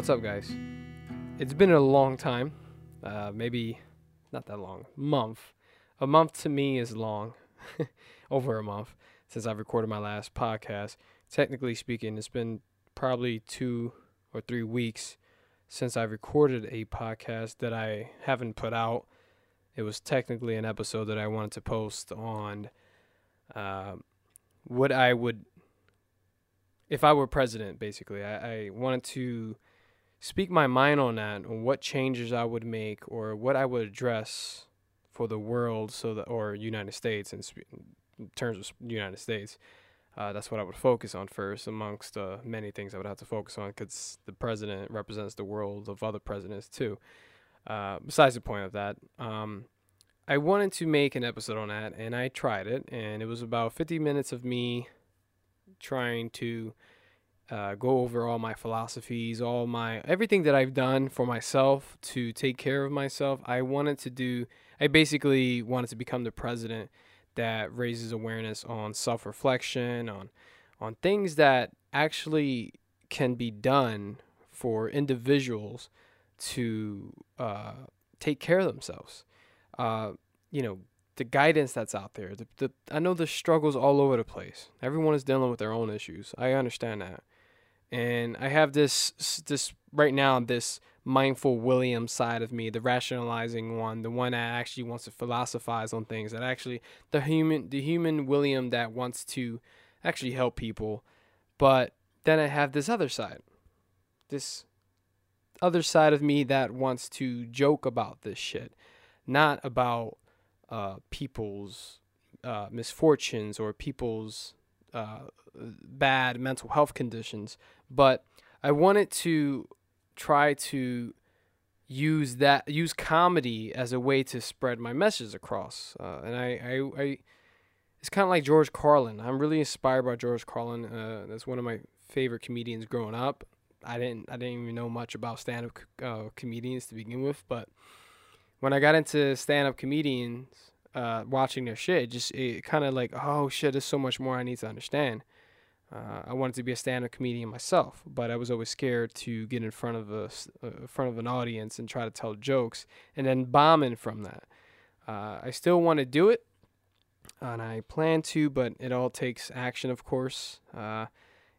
What's up, guys? It's been a long time. Uh, maybe not that long. Month. A month to me is long. Over a month since I've recorded my last podcast. Technically speaking, it's been probably two or three weeks since I recorded a podcast that I haven't put out. It was technically an episode that I wanted to post on uh, what I would, if I were president, basically. I, I wanted to speak my mind on that, on what changes I would make or what I would address for the world, so that or United States in, in terms of United States. Uh, that's what I would focus on first, amongst uh, many things I would have to focus on, because the president represents the world of other presidents too. Uh, besides the point of that, um, I wanted to make an episode on that, and I tried it, and it was about 50 minutes of me trying to uh, go over all my philosophies, all my everything that I've done for myself to take care of myself. I wanted to do. I basically wanted to become the president that raises awareness on self-reflection, on on things that actually can be done for individuals to uh, take care of themselves. Uh, you know, the guidance that's out there. The, the I know the struggles all over the place. Everyone is dealing with their own issues. I understand that and I have this this right now this mindful William side of me, the rationalizing one, the one that actually wants to philosophize on things, that actually the human the human William that wants to actually help people, but then I have this other side, this other side of me that wants to joke about this shit, not about uh, people's uh, misfortunes or people's uh, bad mental health conditions, but I wanted to try to use that use comedy as a way to spread my message across. Uh, and I, I, I it's kind of like George Carlin. I'm really inspired by George Carlin. Uh, that's one of my favorite comedians growing up. I didn't I didn't even know much about stand up uh, comedians to begin with, but when I got into stand up comedians, uh, watching their shit, it just it kind of like oh shit, there's so much more I need to understand. Uh, I wanted to be a stand-up comedian myself, but I was always scared to get in front of a uh, front of an audience and try to tell jokes and then bombing from that. Uh, I still want to do it, and I plan to, but it all takes action, of course, uh,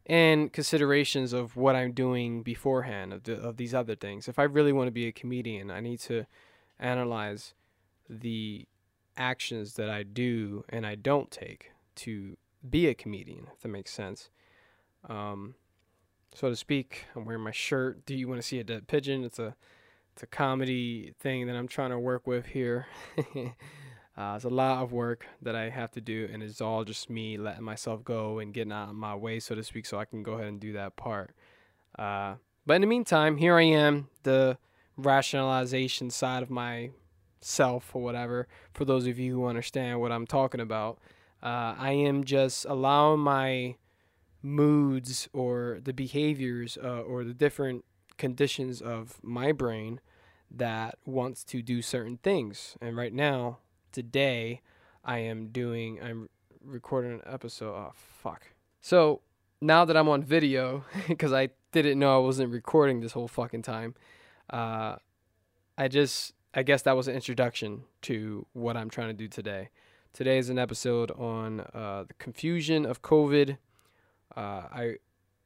and considerations of what I'm doing beforehand of the, of these other things. If I really want to be a comedian, I need to analyze the actions that I do and I don't take to be a comedian, if that makes sense. Um, so to speak, I'm wearing my shirt. Do you want to see a dead pigeon? It's a it's a comedy thing that I'm trying to work with here. uh, it's a lot of work that I have to do, and it's all just me letting myself go and getting out of my way, so to speak, so I can go ahead and do that part. Uh, but in the meantime, here I am, the rationalization side of myself or whatever. For those of you who understand what I'm talking about. Uh, I am just allowing my moods or the behaviors uh, or the different conditions of my brain that wants to do certain things. And right now, today, I am doing, I'm recording an episode. Oh, fuck. So now that I'm on video, because I didn't know I wasn't recording this whole fucking time, uh, I just, I guess that was an introduction to what I'm trying to do today. Today is an episode on uh, the confusion of COVID. Uh, I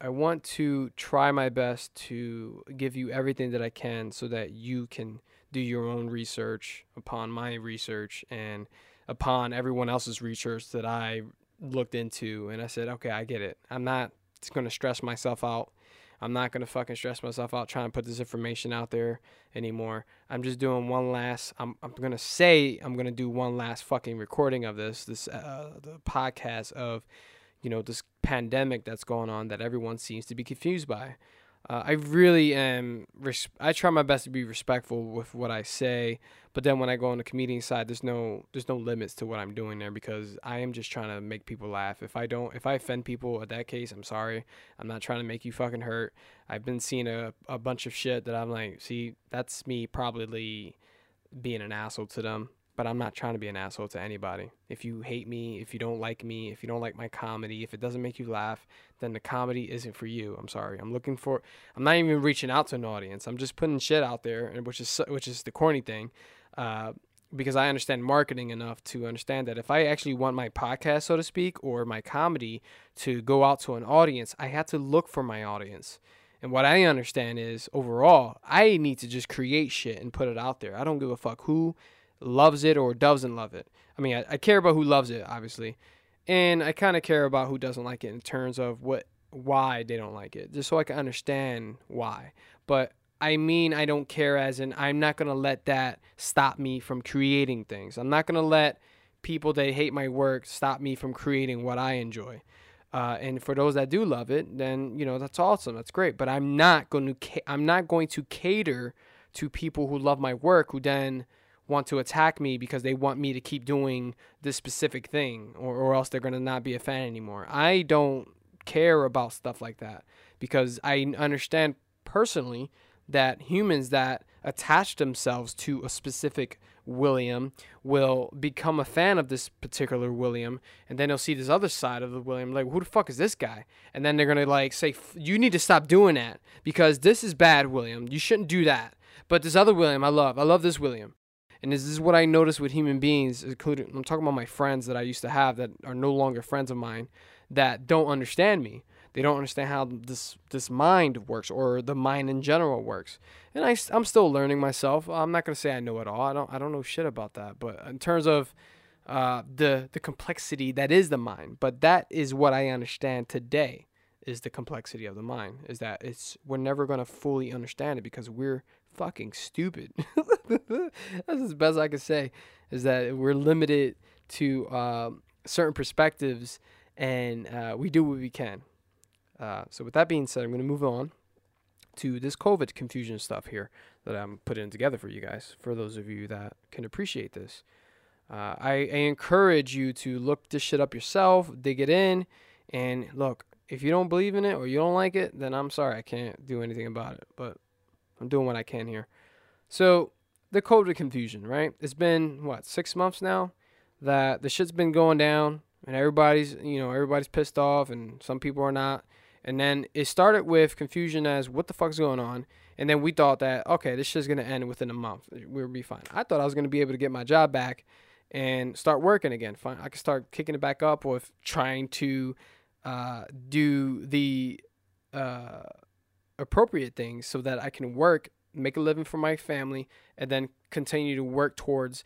I want to try my best to give you everything that I can so that you can do your own research upon my research and upon everyone else's research that I looked into. And I said, okay, I get it. I'm not going to stress myself out I'm not gonna fucking stress myself out trying to put this information out there anymore. I'm just doing one last. I'm I'm gonna say I'm gonna do one last fucking recording of this this uh, the podcast of, you know, this pandemic that's going on that everyone seems to be confused by. Uh, I really am. Res- I try my best to be respectful with what I say, but then when I go on the comedian side, there's no there's no limits to what I'm doing there because I am just trying to make people laugh. If I don't, if I offend people at that case, I'm sorry. I'm not trying to make you fucking hurt. I've been seeing a a bunch of shit that I'm like, see, that's me probably being an asshole to them. But I'm not trying to be an asshole to anybody. If you hate me, if you don't like me, if you don't like my comedy, if it doesn't make you laugh, then the comedy isn't for you. I'm sorry. I'm looking for. I'm not even reaching out to an audience. I'm just putting shit out there, and which is which is the corny thing, uh, because I understand marketing enough to understand that if I actually want my podcast, so to speak, or my comedy to go out to an audience, I have to look for my audience. And what I understand is overall, I need to just create shit and put it out there. I don't give a fuck who loves it or doesn't love it. I mean, I, I care about who loves it, obviously, and I kind of care about who doesn't like it in terms of what why they don't like it, just so I can understand why. But I mean, I don't care as in I'm not gonna let that stop me from creating things. I'm not gonna let people that hate my work stop me from creating what I enjoy. Uh, and for those that do love it, then you know that's awesome. That's great. But I'm not going to. Ca- I'm not going to cater to people who love my work who then want to attack me because they want me to keep doing this specific thing or, or else they're going to not be a fan anymore. I don't care about stuff like that because I understand personally that humans that attach themselves to a specific William will become a fan of this particular William, and then they'll see this other side of the William, like, who the fuck is this guy? And then they're gonna like say, you need to stop doing that because this is bad, William. You shouldn't do that. But this other William, I love. I love this William. And this is what I notice with human beings, including I'm talking about my friends that I used to have that are no longer friends of mine that don't understand me. They don't understand how this this mind works or the mind in general works. And I, I'm still learning myself. I'm not gonna say I know it all. I don't I don't know shit about that. But in terms of uh, the the complexity that is the mind, but that is what I understand today is the complexity of the mind. Is that it's we're never gonna fully understand it because we're fucking stupid. That's as best I can say. Is that we're limited to um, certain perspectives and uh, we do what we can. Uh, so with that being said, I'm going to move on to this COVID confusion stuff here that I'm putting together for you guys. For those of you that can appreciate this, uh, I, I encourage you to look this shit up yourself, dig it in, and look. If you don't believe in it or you don't like it, then I'm sorry, I can't do anything about it. But I'm doing what I can here. So the COVID confusion, right? It's been what six months now that the shit's been going down, and everybody's you know everybody's pissed off, and some people are not. And then it started with confusion as what the fuck's going on. And then we thought that, okay, this shit's going to end within a month. We'll be fine. I thought I was going to be able to get my job back and start working again. Fine. I could start kicking it back up with trying to uh, do the uh, appropriate things so that I can work, make a living for my family, and then continue to work towards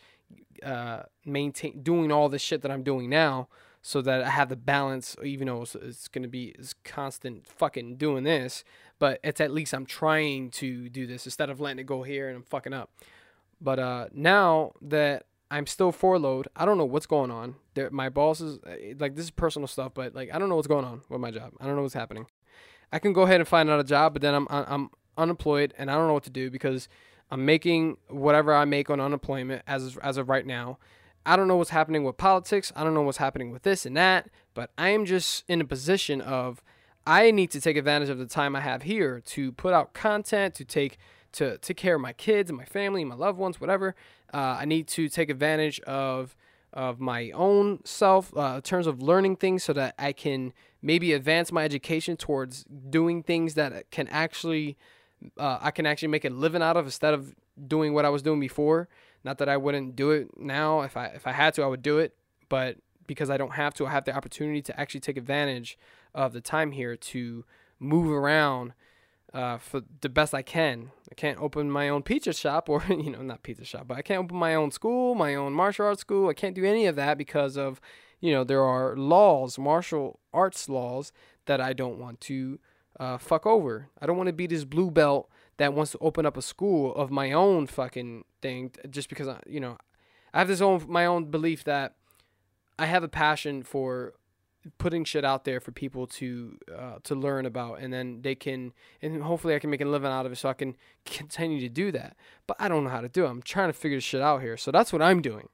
uh, maintain doing all the shit that I'm doing now so that I have the balance, even though it's, it's going to be this constant fucking doing this, but it's at least I'm trying to do this instead of letting it go here and I'm fucking up. But uh, now that I'm still load, I don't know what's going on. There, my boss is like this is personal stuff, but like I don't know what's going on with my job. I don't know what's happening. I can go ahead and find out a job, but then I'm I'm unemployed and I don't know what to do because I'm making whatever I make on unemployment as as of right now. I don't know what's happening with politics. I don't know what's happening with this and that, but I am just in a position of I need to take advantage of the time I have here to put out content, to take to take care of my kids and my family, my loved ones, whatever. Uh, I need to take advantage of of my own self uh, in terms of learning things so that I can maybe advance my education towards doing things that can actually uh, I can actually make a living out of instead of doing what I was doing before. Not that I wouldn't do it now. If I if I had to, I would do it. But because I don't have to, I have the opportunity to actually take advantage of the time here to move around uh, for the best I can. I can't open my own pizza shop or you know not pizza shop, but I can't open my own school, my own martial arts school. I can't do any of that because of you know there are laws, martial arts laws that I don't want to uh, fuck over. I don't want to be this blue belt that wants to open up a school of my own fucking thing just because I, you know, I have this own my own belief that I have a passion for putting shit out there for people to uh, to learn about and then they can and hopefully I can make a living out of it so I can continue to do that. But I don't know how to do it. I'm trying to figure this shit out here. So that's what I'm doing.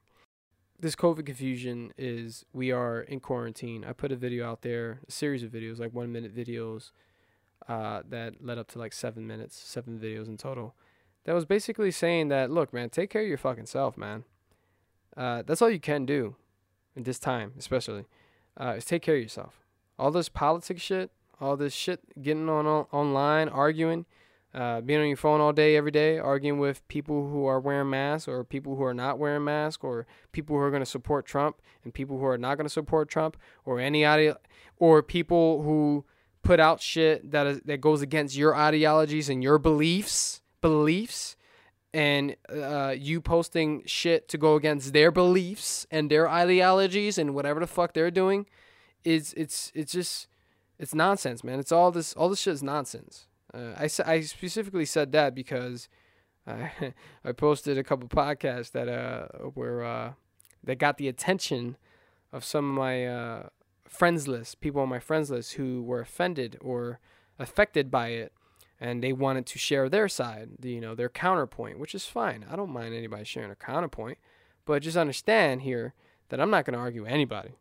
This COVID confusion is we are in quarantine. I put a video out there, a series of videos, like one minute videos uh, that led up to like seven minutes, seven videos in total. That was basically saying that, look, man, take care of your fucking self, man. uh, that's all you can do in this time, especially, uh, is take care of yourself. All this politics shit, all this shit, getting on, on online, arguing, uh, being on your phone all day, every day, arguing with people who are wearing masks or people who are not wearing masks or people who are going to support Trump and people who are not going to support Trump or any idea, or people who put out shit that is that goes against your ideologies and your beliefs, beliefs, and uh, you posting shit to go against their beliefs and their ideologies and whatever the fuck they're doing, is it's it's just it's nonsense, man. It's all this all this shit is nonsense. Uh, I, I specifically said that because I, I posted a couple podcasts that uh were uh that got the attention of some of my uh, friends list, people on my friends list who were offended or affected by it, and they wanted to share their side, you know, their counterpoint, which is fine. I don't mind anybody sharing a counterpoint, but just understand here that I'm not going to argue with anybody.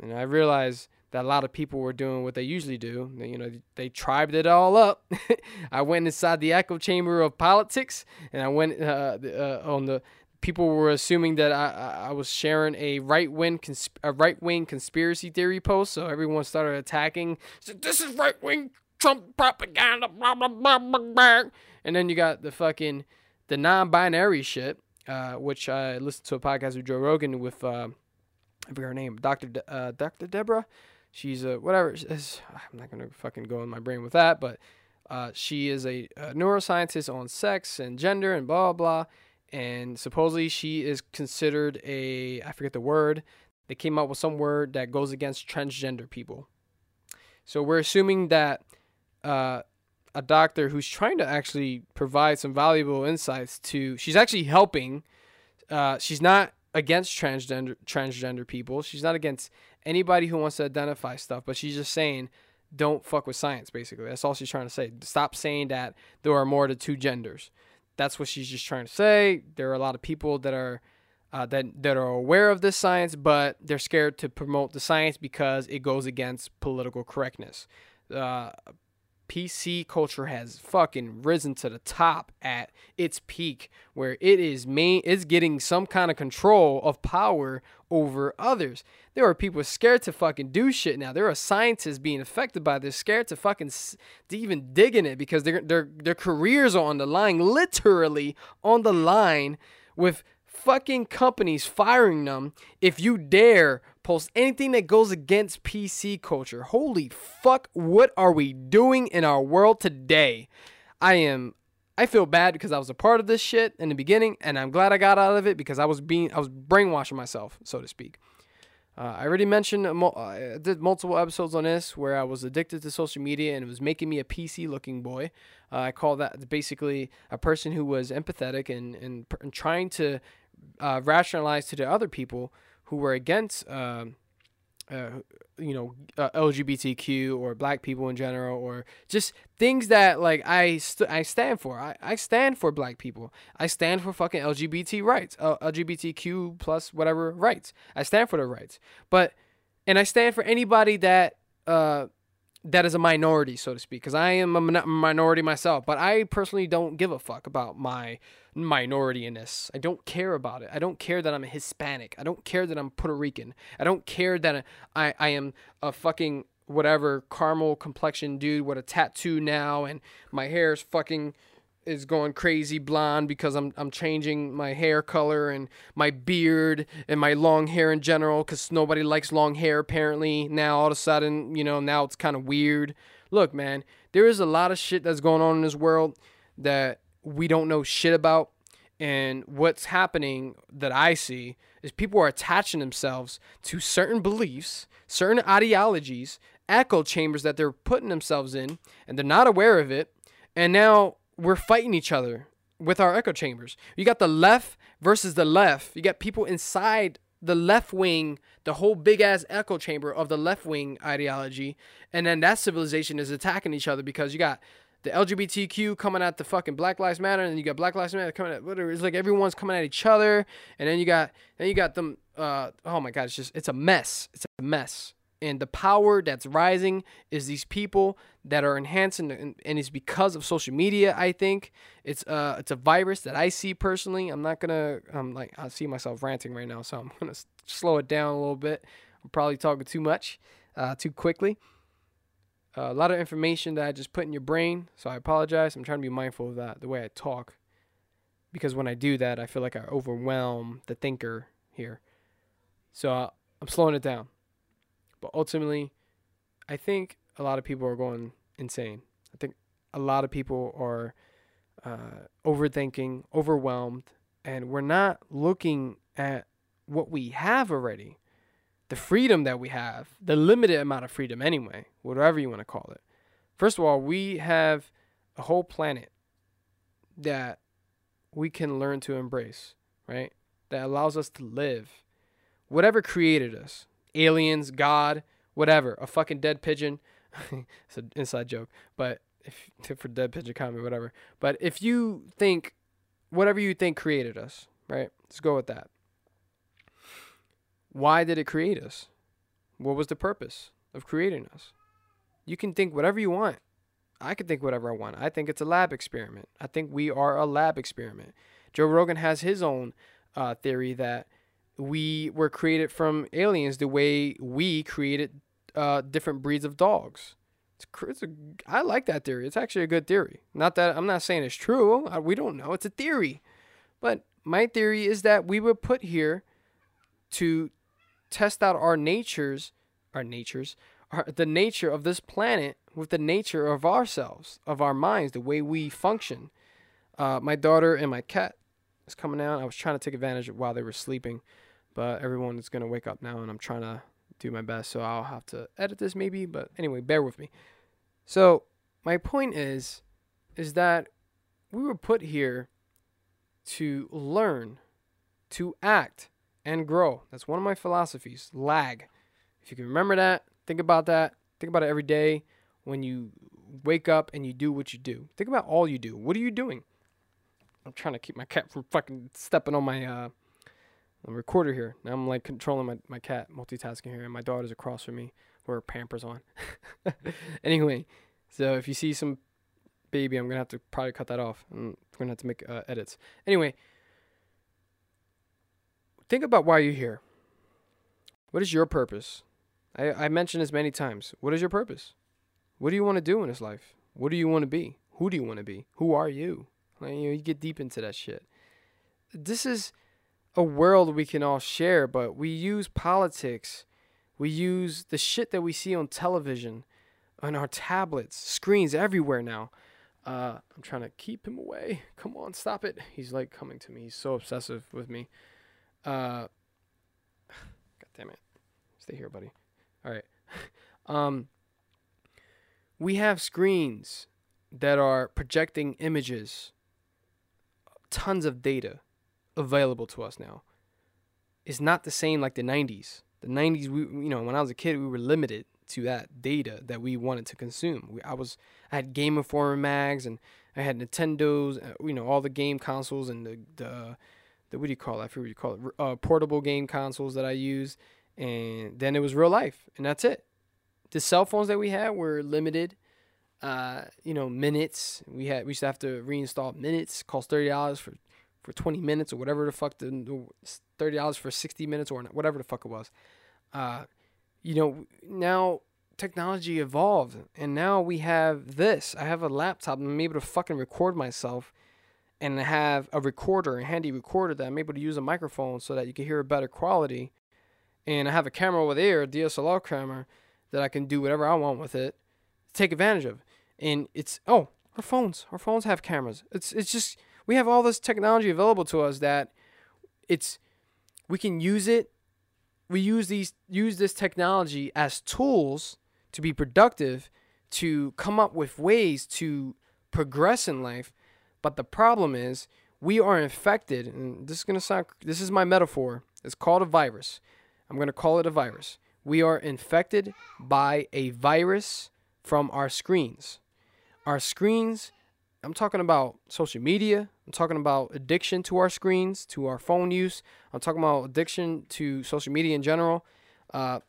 And I realize that a lot of people were doing what they usually do. They, you know, they tribed it all up. I went inside the echo chamber of politics, and I went uh, uh, on the. People were assuming that I, I was sharing a right wing consp- a right wing conspiracy theory post, so everyone started attacking. So this is right wing Trump propaganda, blah blah blah blah blah. And then you got the fucking the non-binary shit, uh, which I listened to a podcast with Joe Rogan with uh, I forget her name, Doctor De- uh, Doctor Deborah she's a whatever. I'm not gonna fucking go in my brain with that, but uh, she is a, a, neuroscientist on sex and gender and blah blah. And supposedly she is considered a I forget the word. They came up with some word that goes against transgender people. So we're assuming that uh, a doctor who's trying to actually provide some valuable insights to she's actually helping. Uh, she's not against transgender transgender people. She's not against anybody who wants to identify stuff, but she's just saying don't fuck with science basically. That's all she's trying to say. Stop saying that there are more than two genders. That's what she's just trying to say. There are a lot of people that are uh, that that are aware of this science, but they're scared to promote the science because it goes against political correctness. Uh, PC culture has fucking risen to the top at its peak where it is main it's getting some kind of control of power over others. There are people scared to fucking do shit now. There are scientists being affected by this, scared to fucking to even dig in it because their their their careers are on the line, literally on the line with fucking companies firing them if you dare post anything that goes against PC culture. Holy fuck, what are we doing in our world today? I am I feel bad because I was a part of this shit in the beginning and I'm glad I got out of it because I was being I was brainwashing myself, so to speak. Uh, I already mentioned uh, I did multiple episodes on this where I was addicted to social media and it was making me a PC looking boy. Uh, I call that basically a person who was empathetic and, and, and trying to uh, rationalize to the other people who were against, uh, uh, you know, uh, LGBTQ or black people in general, or just things that like I st- I stand for. I, I stand for black people. I stand for fucking LGBT rights, uh, LGBTQ plus whatever rights. I stand for the rights, but and I stand for anybody that uh that is a minority, so to speak, because I am a minority myself. But I personally don't give a fuck about my minority in this. I don't care about it. I don't care that I'm a Hispanic. I don't care that I'm Puerto Rican. I don't care that I, I am a fucking whatever caramel complexion dude with a tattoo now and my hair is fucking is going crazy blonde because I'm I'm changing my hair color and my beard and my long hair in general cuz nobody likes long hair apparently. Now all of a sudden, you know, now it's kind of weird. Look, man, there is a lot of shit that's going on in this world that we don't know shit about. And what's happening that I see is people are attaching themselves to certain beliefs, certain ideologies, echo chambers that they're putting themselves in, and they're not aware of it. And now we're fighting each other with our echo chambers. You got the left versus the left. You got people inside the left wing, the whole big ass echo chamber of the left wing ideology, and then that civilization is attacking each other because you got the LGBTQ coming at the fucking Black Lives Matter, and then you got Black Lives Matter coming at whatever. It's like everyone's coming at each other, and then you got then you got them. Uh, oh my God, it's just it's a mess. It's a mess. And the power that's rising is these people that are enhancing and, and it's because of social media i think. It's uh it's a virus that i see personally. I'm not gonna i'm like i see myself ranting right now so i'm gonna s- slow it down a little bit. I'm probably talking too much uh too quickly. Uh, a lot of information that i just put in your brain so i apologize. I'm trying to be mindful of that the way i talk. Because when i do that i feel like i overwhelm the thinker here. So uh, i'm slowing it down but ultimately, I think a lot of people are going insane. I think a lot of people are uh, overthinking, overwhelmed, and we're not looking at what we have already, the freedom that we have, the limited amount of freedom, anyway, whatever you want to call it. First of all, we have a whole planet that we can learn to embrace, right? That allows us to live. Whatever created us, aliens, God, whatever, a fucking dead pigeon. it's an inside joke, but if for dead pigeon comedy, whatever. But if you think whatever you think created us, right? Let's go with that. Why did it create us? What was the purpose of creating us? You can think whatever you want. I can think whatever I want. I think it's a lab experiment. I think we are a lab experiment. Joe Rogan has his own uh, theory that we were created from aliens the way we created uh, different breeds of dogs. It's, it's a, I like that theory. It's actually a good theory. Not that I'm not saying it's true. We don't know. It's a theory. But my theory is that we were put here to test out our natures, our natures, our, the nature of this planet with the nature of ourselves, of our minds, the way we function. Uh, my daughter and my cat is coming out. I was trying to take advantage of while they were sleeping, but everyone is gonna wake up now, and I'm trying to do my best. So I'll have to edit this maybe, but anyway, bear with me. So my point is, is that we were put here to learn, to act, and grow. That's one of my philosophies. Lag. If you can remember that, think about that. Think about it every day when you wake up and you do what you do. Think about all you do. What are you doing? I'm trying to keep my cat from fucking stepping on my uh, recorder here. Now I'm like controlling my, my cat, multitasking here, and my daughter's across from me with her pampers on. anyway, so if you see some baby, I'm gonna have to probably cut that off. I'm gonna have to make uh, edits. Anyway, think about why you're here. What is your purpose? I, I mentioned this many times. What is your purpose? What do you want to do in this life? What do you want to be? Who do you want to be? Who are you? Like, you know, you get deep into that shit. This is a world we can all share, but we use politics. We use the shit that we see on television, on our tablets, screens everywhere now. Uh, I'm trying to keep him away. Come on, stop it. He's like coming to me. He's so obsessive with me. Uh, God damn it. Stay here, buddy. All right. um, we have screens that are projecting images, tons of data available to us now. It's not the same like the 90s. The 90s, we you know, when I was a kid, we were limited to that data that we wanted to consume. We, I was I had Game Informer mags and I had Nintendos, uh, you know, all the game consoles and the the, the what do you call it? I forget what you call it. Uh, portable game consoles that I used, and then it was real life, and that's it. The cell phones that we had were limited. Uh, you know, minutes. We had we used to have to reinstall minutes. Cost thirty dollars for for 20 minutes or whatever the fuck the $30 for 60 minutes or whatever the fuck it was. Uh, you know, now technology evolved and now we have this. I have a laptop and I'm able to fucking record myself and have a recorder, a handy recorder that I'm able to use a microphone so that you can hear a better quality. And I have a camera over there, a DSLR camera, that I can do whatever I want with it, take advantage of. And it's oh, our phones, our phones have cameras. It's it's just we have all this technology available to us that it's we can use it we use these use this technology as tools to be productive to come up with ways to progress in life. But the problem is we are infected and this is going to sound this is my metaphor. It's called a virus. I'm going to call it a virus. We are infected by a virus from our screens. Our screens I'm talking about social media. I'm talking about addiction to our screens, to our phone use. I'm talking about addiction to social media in general. Uh,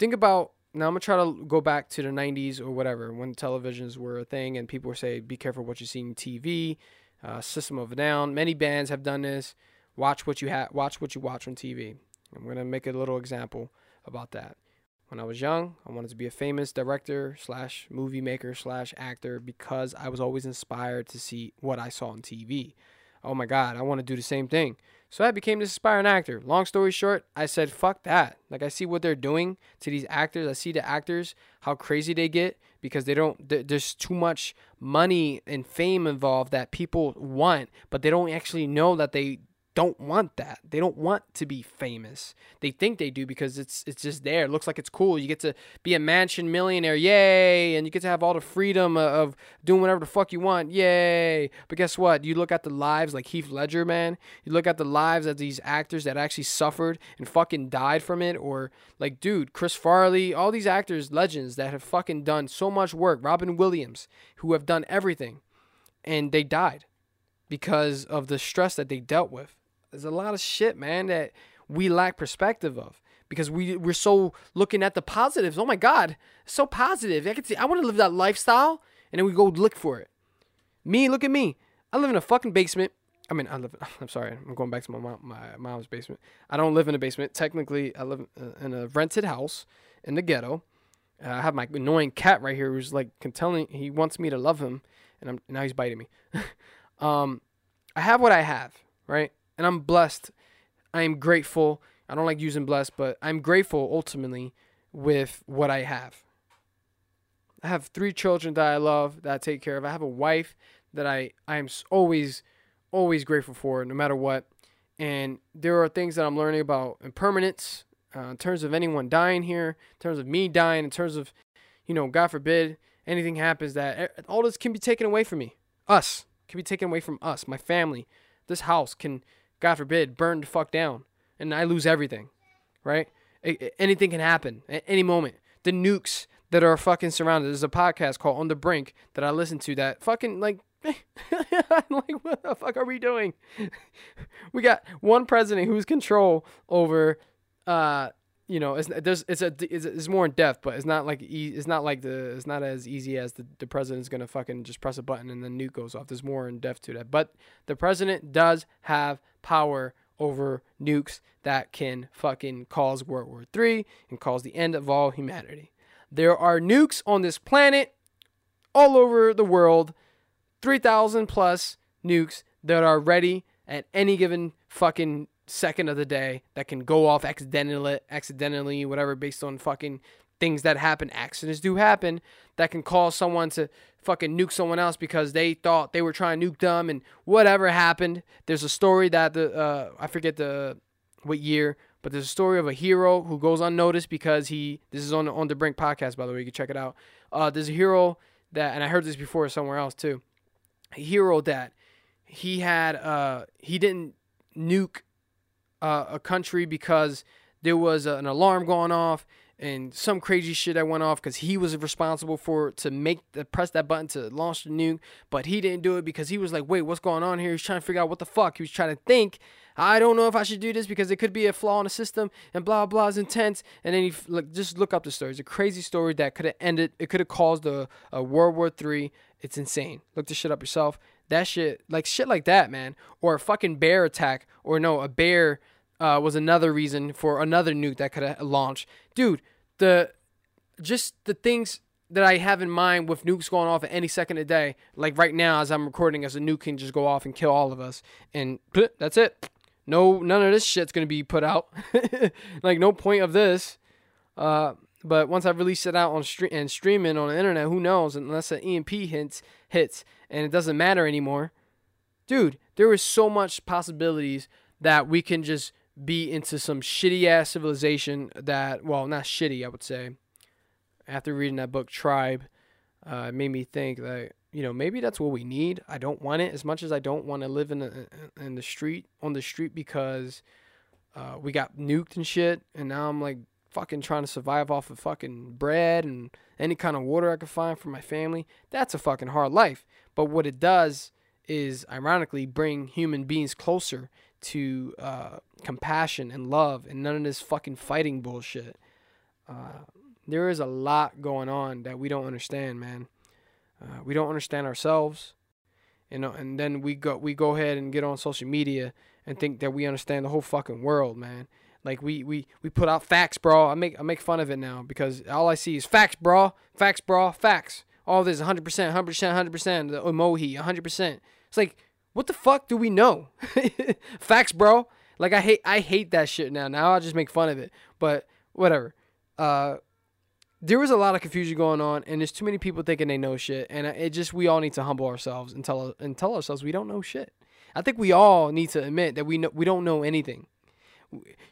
think about now. I'm gonna try to go back to the '90s or whatever when televisions were a thing, and people were saying, "Be careful what you see on TV." Uh, System of a Down. Many bands have done this. Watch what you ha- watch what you watch on TV. I'm gonna make a little example about that. When I was young, I wanted to be a famous director slash movie maker slash actor because I was always inspired to see what I saw on TV. Oh my God, I want to do the same thing. So I became this aspiring actor. Long story short, I said, fuck that. Like, I see what they're doing to these actors. I see the actors, how crazy they get because they don't, there's too much money and fame involved that people want, but they don't actually know that they don't want that. They don't want to be famous. They think they do because it's it's just there. It looks like it's cool. You get to be a mansion millionaire, yay, and you get to have all the freedom of doing whatever the fuck you want, yay. But guess what? You look at the lives like Heath Ledger, man. You look at the lives of these actors that actually suffered and fucking died from it, or like, dude, Chris Farley, all these actors, legends that have fucking done so much work. Robin Williams, who have done everything, and they died because of the stress that they dealt with there's a lot of shit, man, that we lack perspective of because we we're so looking at the positives. Oh my God, so positive. I can see. I want to live that lifestyle, and then we go look for it. Me, look at me. I live in a fucking basement. I mean, I live. I'm sorry. I'm going back to my mom, my mom's basement. I don't live in a basement. Technically, I live in a rented house in the ghetto. Uh, I have my annoying cat right here who's like telling he wants me to love him, and I'm now he's biting me. um, I have what I have, right? And I'm blessed. I am grateful. I don't like using blessed, but I'm grateful ultimately with what I have. I have three children that I love, that I take care of. I have a wife that I I am always always grateful for, no matter what. And there are things that I'm learning about impermanence, uh, in terms of anyone dying here, in terms of me dying, in terms of, you know, God forbid anything happens that all this can be taken away from me. Us can be taken away from us, my family. This house can God forbid, burn the fuck down and I lose everything, right? anything can happen at any moment. The nukes that are fucking surrounded. There's a podcast called On the Brink that I listen to that fucking like I'm like, what the fuck are we doing? we got one president who's control over, uh, you know, it's it's a it's, it's more in depth, but it's not like it's not like the it's not as easy as the the president's gonna fucking just press a button and the nuke goes off. There's more in depth to that, but the president does have power over nukes that can fucking cause World War III and cause the end of all humanity. There are nukes on this planet all over the world, 3,000 plus nukes that are ready at any given fucking second of the day that can go off accidentally, accidentally, whatever, based on fucking things that happen. Accidents do happen that can cause someone to fucking nuke someone else because they thought they were trying to nuke them and whatever happened. There's a story that the uh, I forget the what year, but there's a story of a hero who goes unnoticed because he. This is on on the Brink podcast, by the way. You can check it out. Uh, there's a hero that, and I heard this before somewhere else too. A hero that he had. Uh, he didn't nuke uh, a country because there was an alarm going off and some crazy shit that went off because he was responsible for to make the press that button to launch the nuke, but he didn't do it because he was like, wait, what's going on here? He's trying to figure out what the fuck. He was trying to think. I don't know if I should do this because it could be a flaw in the system and blah blah is intense. And then he like just look up the story. It's a crazy story that could have ended. It could have caused a, a World War Three. It's insane. Look this shit up yourself. That shit, like shit like that, man. Or a fucking bear attack, or no, a bear uh, was another reason for another nuke that could have launched. Dude, the just the things that I have in mind with nukes going off at any second a day, like right now as I'm recording, as a nuke can just go off and kill all of us, and that's it. No, none of this shit's gonna be put out. like no point of this. Uh, but once I release it out on stream and streaming on the internet, who knows? Unless an EMP hits hits and it doesn't matter anymore, dude. There is so much possibilities that we can just be into some shitty ass civilization that, well, not shitty, I would say. After reading that book, Tribe, uh, it made me think that you know maybe that's what we need. I don't want it as much as I don't want to live in the in the street on the street because uh, we got nuked and shit, and now I'm like fucking trying to survive off of fucking bread and any kind of water I could find for my family. That's a fucking hard life. But what it does is ironically bring human beings closer to uh, compassion and love and none of this fucking fighting bullshit. Uh, there is a lot going on that we don't understand, man. Uh, we don't understand ourselves, you know, and then we go we go ahead and get on social media and think that we understand the whole fucking world, man. Like we we we put out facts, bro. I make I make fun of it now because all I see is facts, bro. Facts, bro. Facts. All this 100%, 100%, 100%. The emoji, 100%. It's like, what the fuck do we know? facts, bro. Like I hate I hate that shit now. Now I just make fun of it. But whatever. Uh there was a lot of confusion going on, and there's too many people thinking they know shit, and it just we all need to humble ourselves and tell and tell ourselves we don't know shit. I think we all need to admit that we know we don't know anything.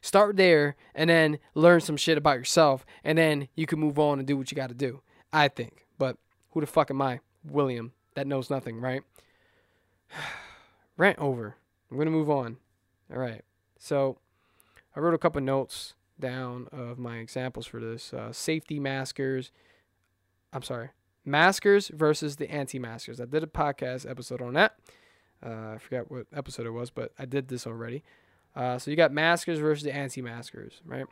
Start there and then learn some shit about yourself, and then you can move on and do what you got to do. I think, but who the fuck am I, William, that knows nothing, right? Rant over. I'm gonna move on. All right. So I wrote a couple notes down of my examples for this. Uh, safety maskers. I'm sorry, maskers versus the anti-maskers. I did a podcast episode on that. Uh, I forgot what episode it was, but I did this already. Uh, so you got maskers versus the anti-maskers, right?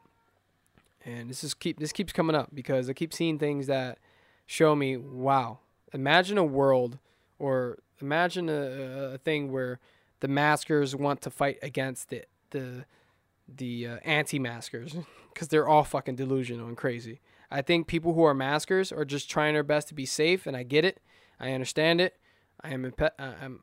And this is keep this keeps coming up because I keep seeing things that show me, wow, imagine a world or imagine a, a thing where the maskers want to fight against the the the uh, anti-maskers because they're all fucking delusional and crazy. I think people who are maskers are just trying their best to be safe, and I get it. I understand it. I am impe- I'm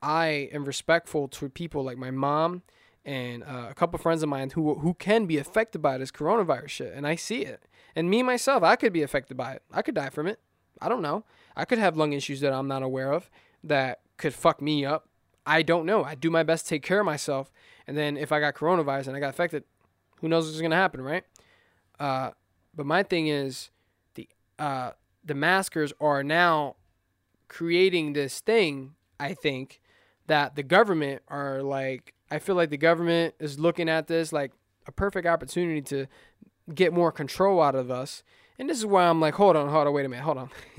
I am respectful to people like my mom and uh, a couple friends of mine who who can be affected by this coronavirus shit, and I see it. And me myself, I could be affected by it. I could die from it. I don't know. I could have lung issues that I'm not aware of that could fuck me up. I don't know. I do my best to take care of myself, and then if I got coronavirus and I got affected, who knows what's gonna happen, right? Uh, but my thing is, the uh, the maskers are now creating this thing. I think that the government are like I feel like the government is looking at this like a perfect opportunity to get more control out of us. And this is why I'm like, hold on, hold on, wait a minute, hold on.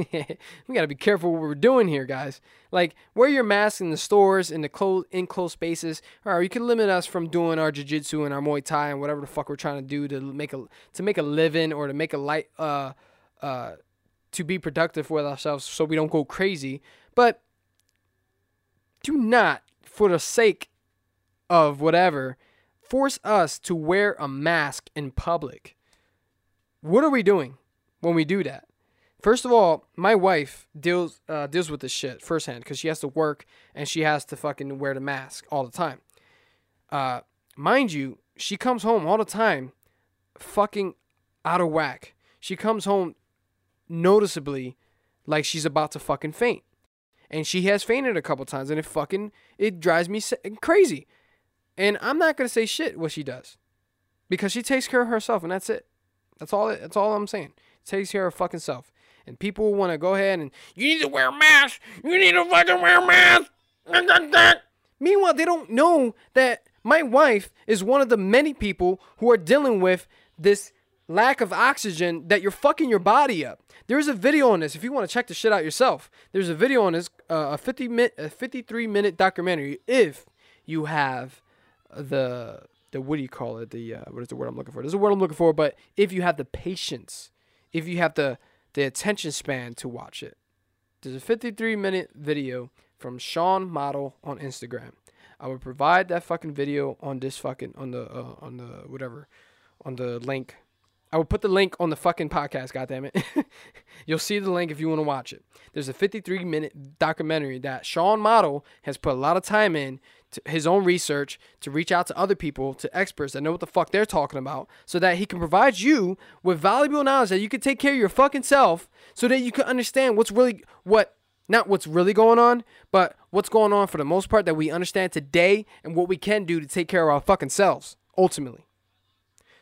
we gotta be careful what we're doing here, guys. Like, wear your mask in the stores, in the closed, enclosed spaces. All right, you can limit us from doing our jiu-jitsu and our Muay Thai and whatever the fuck we're trying to do to make a to make a living or to make a light uh uh to be productive with ourselves, so we don't go crazy. But do not, for the sake of whatever, force us to wear a mask in public. What are we doing when we do that? First of all, my wife deals uh, deals with this shit firsthand because she has to work and she has to fucking wear the mask all the time. Uh, mind you, she comes home all the time, fucking out of whack. She comes home noticeably like she's about to fucking faint and she has fainted a couple times, and it fucking it drives me crazy. And I'm not gonna say shit what she does, because she takes care of herself, and that's it. That's all. That's all I'm saying. Takes care of fucking self. And people want to go ahead and you need to wear a mask. You need to fucking wear a mask. Meanwhile, they don't know that my wife is one of the many people who are dealing with this lack of oxygen that you're fucking your body up. There's a video on this if you want to check the shit out yourself. There's a video on this, uh, a 50 minute, a 53 minute documentary. If you have the the what do you call it? The uh, what is the word I'm looking for? There's a word I'm looking for, but if you have the patience, if you have the the attention span to watch it, there's a 53 minute video from Sean Model on Instagram. I will provide that fucking video on this fucking on the uh, on the whatever on the link I will put the link on the fucking podcast, goddammit. You'll see the link if you want to watch it. There's a 53 minute documentary that Sean Model has put a lot of time in his own research to reach out to other people, to experts that know what the fuck they're talking about, so that he can provide you with valuable knowledge that you can take care of your fucking self so that you can understand what's really what not what's really going on, but what's going on for the most part that we understand today and what we can do to take care of our fucking selves ultimately.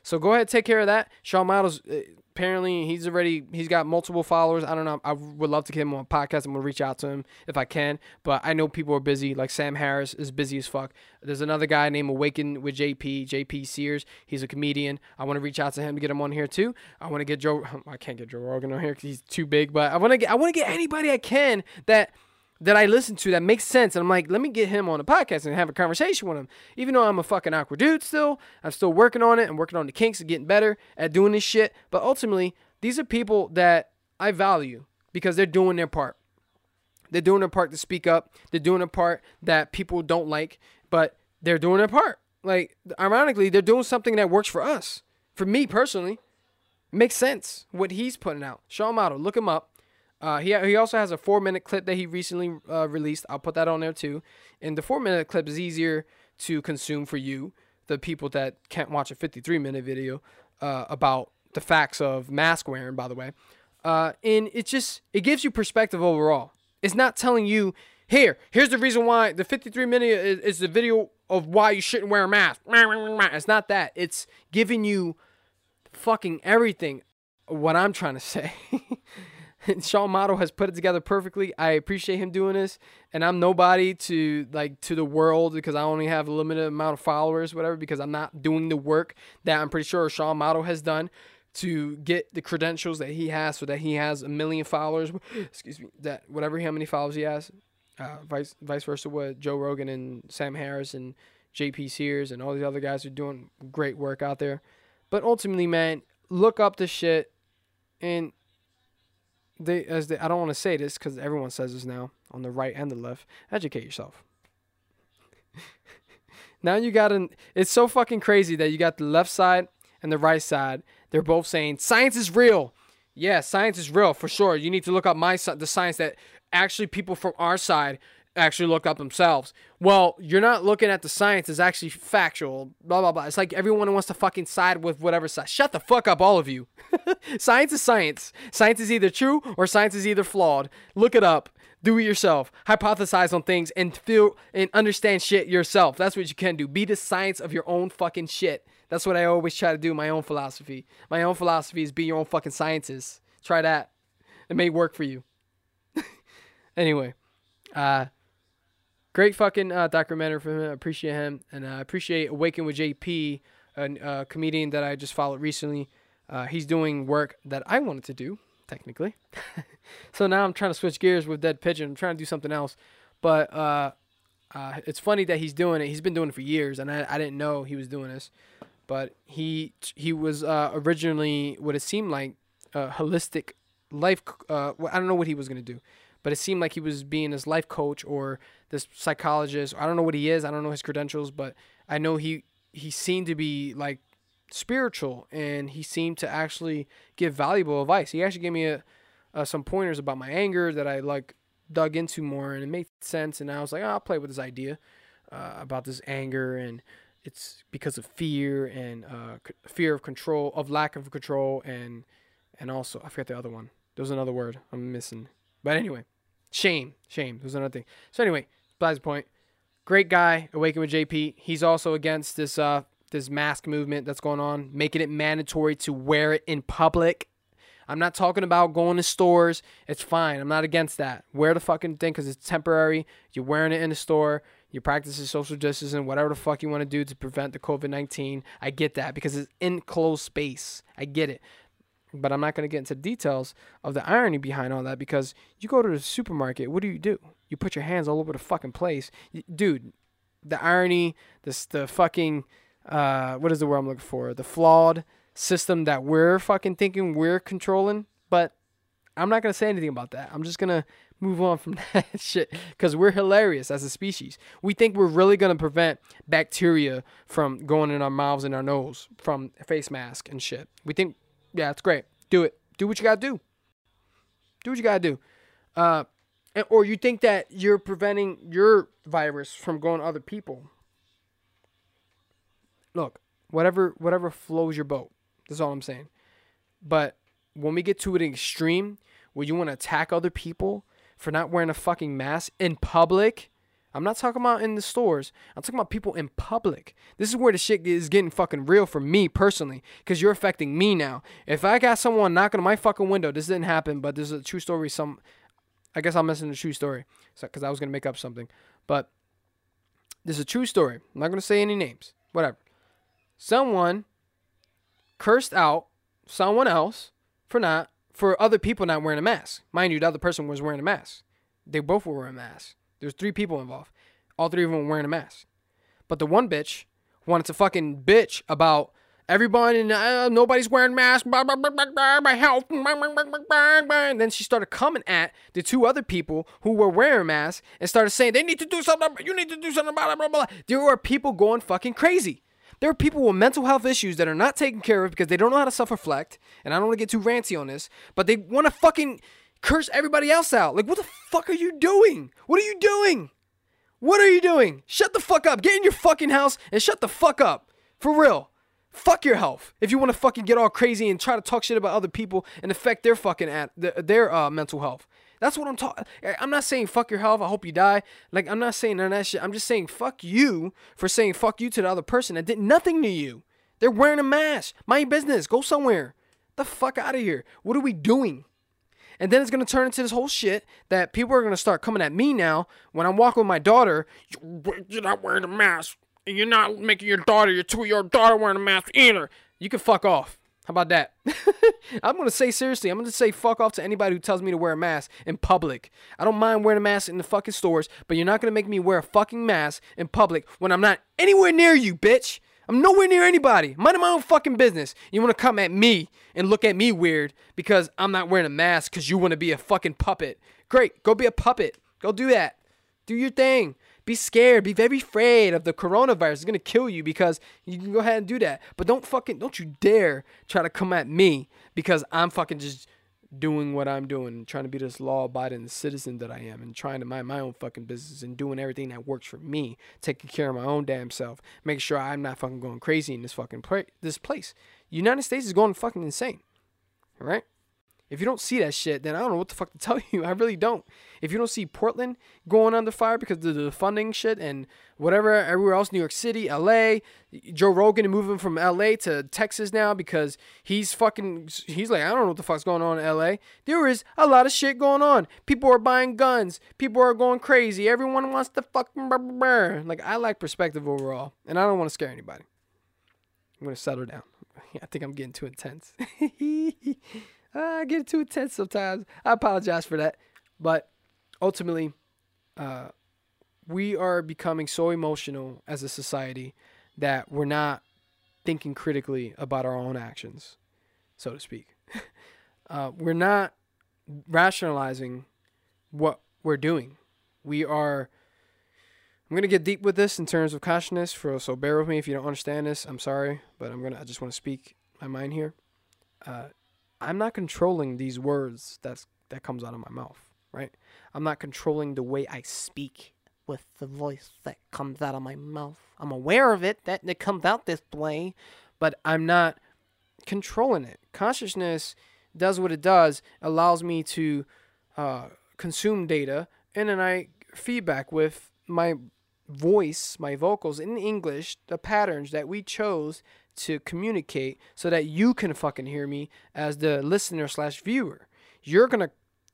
So go ahead, take care of that. Sean Models, uh, apparently he's already he's got multiple followers. I don't know. I would love to get him on a podcast. I'm gonna reach out to him if I can. But I know people are busy. Like Sam Harris is busy as fuck. There's another guy named Awaken with JP, JP Sears. He's a comedian. I want to reach out to him to get him on here too. I want to get Joe. I can't get Joe Rogan on here because he's too big. But I want to get I want to get anybody I can that that I listen to that makes sense. And I'm like, let me get him on a podcast and have a conversation with him. Even though I'm a fucking awkward dude still, I'm still working on it. I'm working on the kinks and getting better at doing this shit. But ultimately, these are people that I value because they're doing their part. They're doing their part to speak up. They're doing a part that people don't like, but they're doing their part. Like, ironically, they're doing something that works for us. For me personally, it makes sense what he's putting out. Sean Motto, look him up. Uh, he he also has a four minute clip that he recently uh, released. I'll put that on there too. And the four minute clip is easier to consume for you, the people that can't watch a 53 minute video uh, about the facts of mask wearing. By the way, uh, and it just it gives you perspective overall. It's not telling you here. Here's the reason why the 53 minute is, is the video of why you shouldn't wear a mask. It's not that. It's giving you fucking everything. What I'm trying to say. Sean Model has put it together perfectly. I appreciate him doing this, and I'm nobody to like to the world because I only have a limited amount of followers, whatever. Because I'm not doing the work that I'm pretty sure Sean Model has done to get the credentials that he has, so that he has a million followers. Excuse me, that whatever how many followers he has, uh, vice vice versa with Joe Rogan and Sam Harris and JP Sears and all these other guys are doing great work out there. But ultimately, man, look up the shit and they as they I don't want to say this because everyone says this now on the right and the left. Educate yourself. now you got an. It's so fucking crazy that you got the left side and the right side. They're both saying science is real. Yeah, science is real for sure. You need to look up my the science that actually people from our side actually look up themselves. Well, you're not looking at the science It's actually factual. Blah blah blah. It's like everyone wants to fucking side with whatever side. Shut the fuck up, all of you. science is science. Science is either true or science is either flawed. Look it up. Do it yourself. Hypothesize on things and feel and understand shit yourself. That's what you can do. Be the science of your own fucking shit. That's what I always try to do. My own philosophy. My own philosophy is be your own fucking scientist. Try that. It may work for you. anyway, uh, great fucking uh, documentary from him. I appreciate him, and I uh, appreciate Awaken with JP, a, a, comedian that I just followed recently. Uh, he's doing work that I wanted to do, technically. so now I'm trying to switch gears with Dead Pigeon. I'm trying to do something else, but uh, uh, it's funny that he's doing it. He's been doing it for years, and I, I didn't know he was doing this. But he he was uh, originally what it seemed like a holistic life. I don't know what he was gonna do but it seemed like he was being his life coach or this psychologist. I don't know what he is. I don't know his credentials, but I know he he seemed to be like spiritual and he seemed to actually give valuable advice. He actually gave me a, uh, some pointers about my anger that I like dug into more and it made sense. And I was like, oh, I'll play with this idea uh, about this anger and it's because of fear and uh, fear of control, of lack of control, and and also I forget the other one. There was another word I'm missing. But anyway, shame, shame. There's another thing. So anyway, besides the point, great guy, Awaken with JP. He's also against this uh this mask movement that's going on, making it mandatory to wear it in public. I'm not talking about going to stores. It's fine. I'm not against that. Wear the fucking thing because it's temporary. You're wearing it in the store. You're practicing social distancing, whatever the fuck you want to do to prevent the COVID 19. I get that because it's in closed space. I get it. But I'm not going to get into details of the irony behind all that because you go to the supermarket, what do you do? You put your hands all over the fucking place. Dude, the irony, this the fucking uh what is the word I'm looking for? The flawed system that we're fucking thinking we're controlling, but I'm not going to say anything about that. I'm just going to move on from that shit because we're hilarious as a species. We think we're really going to prevent bacteria from going in our mouths and our nose from face mask and shit. We think yeah, it's great. Do it. Do what you gotta do. Do what you gotta do. Uh, or you think that you're preventing your virus from going to other people. Look, whatever whatever flows your boat. That's all I'm saying. But when we get to an extreme where you want to attack other people for not wearing a fucking mask in public, I'm not talking about in the stores. I'm talking about people in public. This is where the shit is getting fucking real for me personally, because you're affecting me now. If I got someone knocking on my fucking window, this didn't happen, but this is a true story. Some, I guess I'm missing a true story, because I was gonna make up something, but this is a true story. I'm not gonna say any names. Whatever. Someone cursed out someone else for not for other people not wearing a mask. Mind you, the other person was wearing a mask. They both were wearing masks. There's three people involved. All three of them were wearing a mask. But the one bitch wanted to fucking bitch about everybody and uh, nobody's wearing masks. Blah, blah, blah, blah, blah, my health. Blah, blah, blah, blah, blah, blah. And then she started coming at the two other people who were wearing masks and started saying they need to do something. You need to do something. Blah, blah, blah, blah. There were people going fucking crazy. There are people with mental health issues that are not taken care of because they don't know how to self reflect. And I don't want to get too ranty on this, but they want to fucking curse everybody else out. Like, what the fuck are you doing? What are you doing? What are you doing? Shut the fuck up. Get in your fucking house and shut the fuck up. For real. Fuck your health. If you want to fucking get all crazy and try to talk shit about other people and affect their fucking at their uh, mental health. That's what I'm talking. I'm not saying fuck your health. I hope you die. Like I'm not saying none of that shit. I'm just saying fuck you for saying fuck you to the other person that did nothing to you. They're wearing a mask. Your business. Go somewhere. The fuck out of here. What are we doing? And then it's gonna turn into this whole shit that people are gonna start coming at me now when I'm walking with my daughter. You're not wearing a mask, and you're not making your daughter, your two-year-old daughter, wearing a mask either. You can fuck off. How about that? I'm gonna say seriously, I'm gonna say fuck off to anybody who tells me to wear a mask in public. I don't mind wearing a mask in the fucking stores, but you're not gonna make me wear a fucking mask in public when I'm not anywhere near you, bitch. I'm nowhere near anybody. Minding my own fucking business. You wanna come at me and look at me weird because I'm not wearing a mask because you wanna be a fucking puppet. Great, go be a puppet. Go do that. Do your thing be scared, be very afraid of the coronavirus. It's gonna kill you because you can go ahead and do that. But don't fucking don't you dare try to come at me because I'm fucking just doing what I'm doing, trying to be this law-abiding citizen that I am, and trying to mind my own fucking business and doing everything that works for me, taking care of my own damn self, making sure I'm not fucking going crazy in this fucking pra- this place. United States is going fucking insane. Right. If you don't see that shit, then I don't know what the fuck to tell you. I really don't. If you don't see Portland going under fire because of the funding shit and whatever, everywhere else, New York City, LA, Joe Rogan moving from LA to Texas now because he's fucking, he's like, I don't know what the fuck's going on in LA. There is a lot of shit going on. People are buying guns. People are going crazy. Everyone wants to fucking, like, I like perspective overall and I don't want to scare anybody. I'm going to settle down. I think I'm getting too intense. I get too intense sometimes. I apologize for that. But ultimately, uh, we are becoming so emotional as a society that we're not thinking critically about our own actions, so to speak. uh, we're not rationalizing what we're doing. We are. I'm gonna get deep with this in terms of consciousness. For so bear with me if you don't understand this. I'm sorry, but I'm gonna. I just want to speak my mind here. Uh, I'm not controlling these words that's that comes out of my mouth, right? I'm not controlling the way I speak with the voice that comes out of my mouth. I'm aware of it that it comes out this way, but I'm not controlling it. Consciousness does what it does, allows me to uh, consume data, and then I feedback with my voice, my vocals in English, the patterns that we chose to communicate so that you can fucking hear me as the listener slash viewer. You're gonna,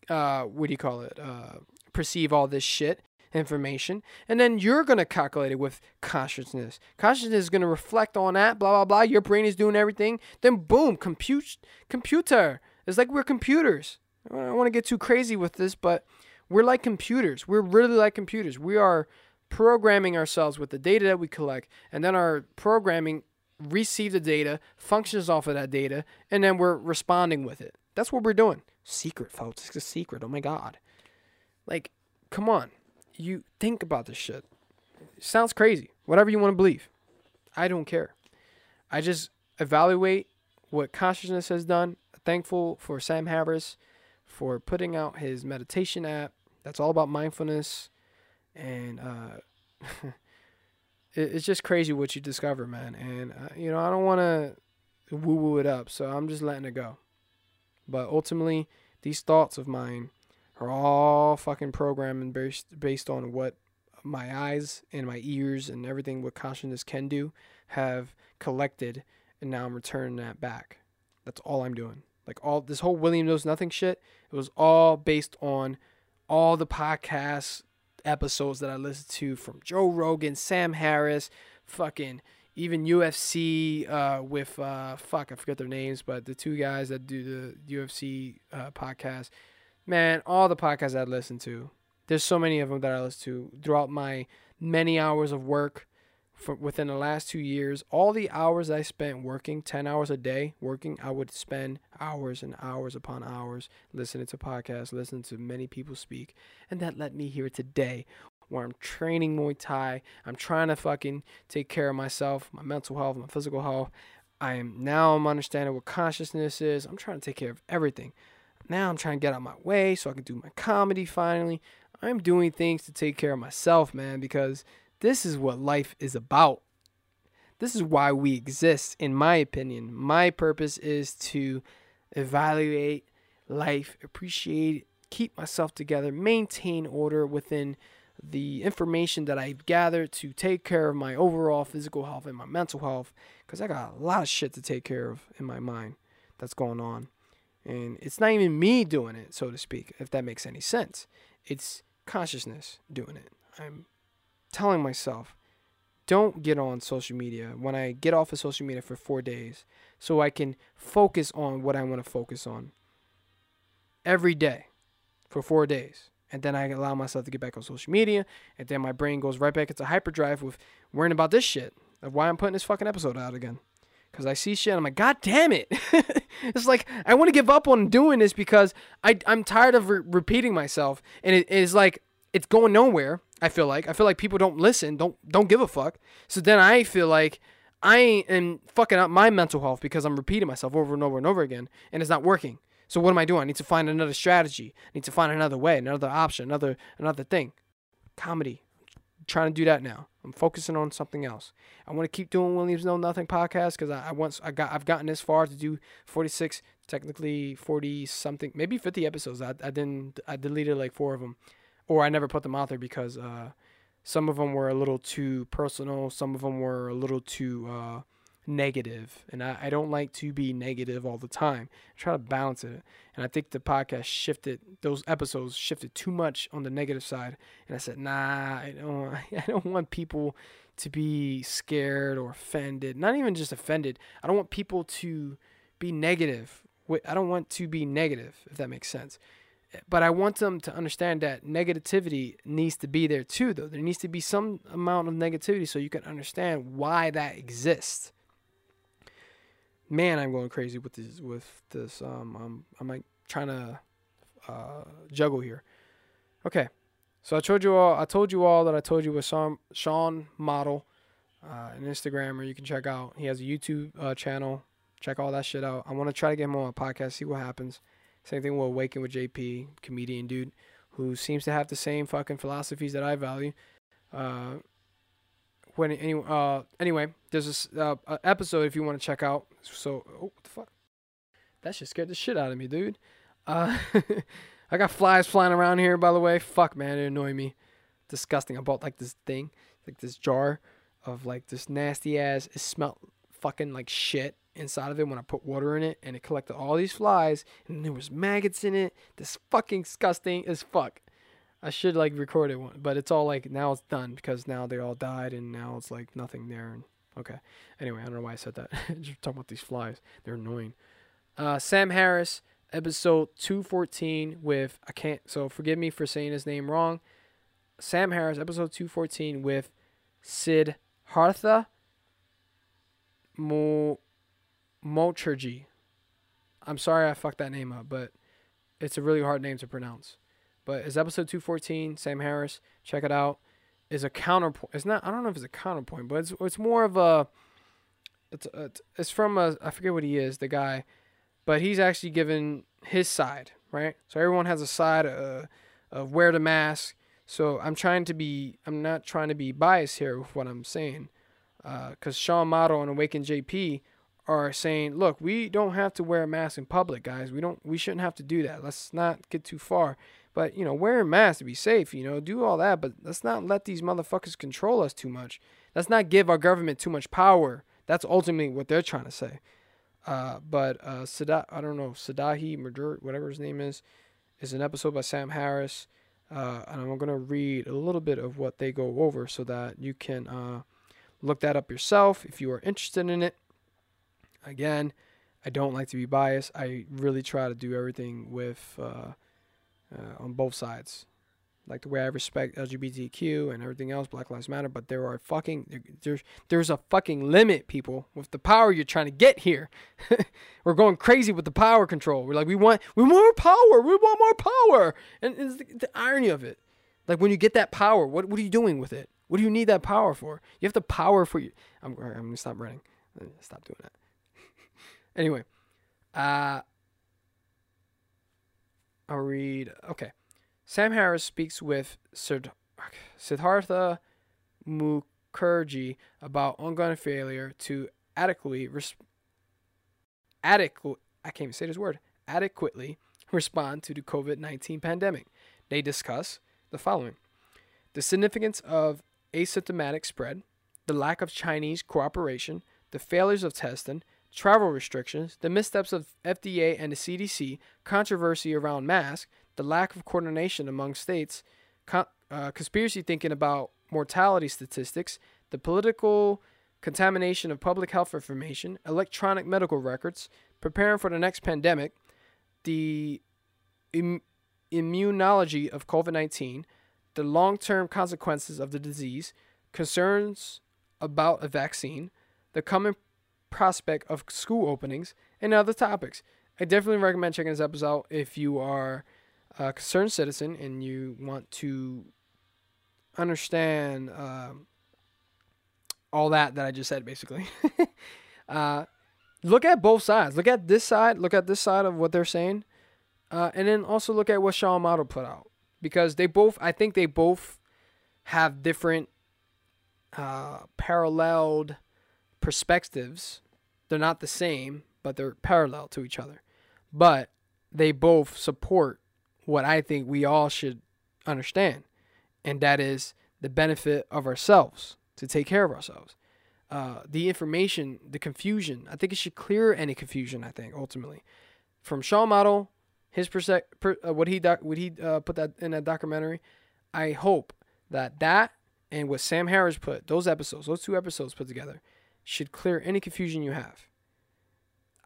uh, what do you call it? Uh, perceive all this shit information, and then you're gonna calculate it with consciousness. Consciousness is gonna reflect on that. Blah blah blah. Your brain is doing everything. Then boom, compute computer. It's like we're computers. I don't want to get too crazy with this, but we're like computers. We're really like computers. We are programming ourselves with the data that we collect, and then our programming receive the data, functions off of that data, and then we're responding with it. That's what we're doing. Secret, folks. It's a secret. Oh my God. Like, come on. You think about this shit. It sounds crazy. Whatever you want to believe. I don't care. I just evaluate what consciousness has done. Thankful for Sam Harris for putting out his meditation app. That's all about mindfulness. And, uh, it's just crazy what you discover, man. And uh, you know, I don't want to woo woo it up, so I'm just letting it go. But ultimately, these thoughts of mine are all fucking programming based based on what my eyes and my ears and everything what consciousness can do have collected, and now I'm returning that back. That's all I'm doing. Like all this whole William knows nothing shit. It was all based on all the podcasts episodes that I listened to from Joe Rogan, Sam Harris, fucking even UFC uh, with uh, fuck I forget their names, but the two guys that do the UFC uh, podcast, man, all the podcasts I listen to, There's so many of them that I listen to throughout my many hours of work for within the last two years. All the hours I spent working, 10 hours a day working, I would spend hours and hours upon hours listening to podcasts, listening to many people speak. And that led me here today where I'm training Muay Thai. I'm trying to fucking take care of myself, my mental health, my physical health. I am now I'm understanding what consciousness is. I'm trying to take care of everything. Now I'm trying to get out my way so I can do my comedy finally. I'm doing things to take care of myself, man, because this is what life is about. This is why we exist, in my opinion. My purpose is to evaluate life, appreciate, keep myself together, maintain order within the information that I've gathered to take care of my overall physical health and my mental health because I got a lot of shit to take care of in my mind that's going on. And it's not even me doing it, so to speak, if that makes any sense. It's consciousness doing it. I'm telling myself, don't get on social media when I get off of social media for four days so I can focus on what I want to focus on every day for four days. And then I allow myself to get back on social media. And then my brain goes right back into hyperdrive with worrying about this shit of why I'm putting this fucking episode out again. Because I see shit, I'm like, God damn it. it's like, I want to give up on doing this because I, I'm tired of re- repeating myself. And it is like, it's going nowhere. I feel like I feel like people don't listen, don't don't give a fuck. So then I feel like I am fucking up my mental health because I'm repeating myself over and over and over again, and it's not working. So what am I doing? I need to find another strategy. I need to find another way, another option, another another thing. Comedy. I'm trying to do that now. I'm focusing on something else. I want to keep doing Williams Know Nothing podcast because I, I once I got I've gotten this far to do 46, technically 40 something, maybe 50 episodes. I, I didn't I deleted like four of them or I never put them out there because uh, some of them were a little too personal, some of them were a little too uh, negative, and I, I don't like to be negative all the time. I try to balance it, and I think the podcast shifted; those episodes shifted too much on the negative side, and I said, "Nah, I don't, I don't want people." To be scared or offended, not even just offended. I don't want people to be negative. I don't want to be negative, if that makes sense but I want them to understand that negativity needs to be there too, though. There needs to be some amount of negativity so you can understand why that exists. Man, I'm going crazy with this. With this, um, I'm I'm like trying to uh, juggle here. Okay, so I told you all. I told you all that I told you with Sean Sean Model, uh, an Instagrammer you can check out. He has a YouTube uh, channel. Check all that shit out. I want to try to get him on a podcast, see what happens. Same thing with Awaken with JP, comedian dude, who seems to have the same fucking philosophies that I value. Uh, when any, uh, anyway, there's this uh, episode if you want to check out. So, oh, what the fuck? That shit scared the shit out of me, dude. Uh, I got flies flying around here, by the way. Fuck, man, it annoyed me. Disgusting. I bought like this thing, like this jar of like this nasty ass. It smelled fucking like shit inside of it when I put water in it, and it collected all these flies, and there was maggots in it. This fucking disgusting as fuck. I should like record it one, but it's all like now it's done because now they all died, and now it's like nothing there. And okay, anyway, I don't know why I said that. Just talking about these flies, they're annoying. Uh, Sam Harris, episode two fourteen with I can't. So forgive me for saying his name wrong. Sam Harris, episode two fourteen with Sid Hartha. Mo Mukherjee. I'm sorry I fucked that name up, but it's a really hard name to pronounce. But it's episode 214, Sam Harris. Check it out. Is a counterpoint. It's not. I don't know if it's a counterpoint, but it's it's more of a. It's it's, from a. I forget what he is, the guy, but he's actually given his side, right? So everyone has a side uh, of wear the mask. So I'm trying to be. I'm not trying to be biased here with what I'm saying, because uh, Sean Model and Awaken JP are saying, look, we don't have to wear a mask in public, guys. We don't we shouldn't have to do that. Let's not get too far. But, you know, wearing masks to be safe, you know, do all that, but let's not let these motherfuckers control us too much. Let's not give our government too much power. That's ultimately what they're trying to say. Uh, but uh, Sada, I don't know, Sadahi Murder, whatever his name is, is an episode by Sam Harris. Uh, and I'm going to read a little bit of what they go over so that you can uh, look that up yourself if you are interested in it. Again, I don't like to be biased. I really try to do everything with uh, uh, on both sides. like the way I respect LGBTQ and everything else, Black Lives Matter, but there are fucking there's there's a fucking limit, people, with the power you're trying to get here. We're going crazy with the power control. We're like, we want we want more power, we want more power, and it's the, the irony of it. Like when you get that power, what what are you doing with it? What do you need that power for? You have the power for you. I'm I'm gonna stop running. Stop doing that. Anyway, uh, I'll read. Okay. Sam Harris speaks with Siddhartha Mukherjee about ongoing failure to adequately res- adequate I can't even say this word adequately respond to the COVID-19 pandemic. They discuss the following: the significance of asymptomatic spread, the lack of Chinese cooperation, the failures of testing, travel restrictions, the missteps of FDA and the CDC, controversy around masks, the lack of coordination among states, co- uh, conspiracy thinking about mortality statistics, the political contamination of public health information, electronic medical records, preparing for the next pandemic, the Im- immunology of COVID 19, the long term consequences of the disease, concerns about a vaccine, the coming prospect of school openings, and other topics. I definitely recommend checking this episode out if you are a concerned citizen and you want to understand um, all that that I just said, basically. uh, look at both sides. Look at this side. Look at this side of what they're saying, uh, and then also look at what Sean Model put out because they both. I think they both have different uh, paralleled perspectives. They're not the same, but they're parallel to each other. But they both support what I think we all should understand, and that is the benefit of ourselves to take care of ourselves. Uh, the information, the confusion, I think it should clear any confusion. I think ultimately, from Sean Model, his perse- per, uh, what he doc- what he uh, put that in that documentary. I hope that that and what Sam Harris put those episodes, those two episodes put together, should clear any confusion you have.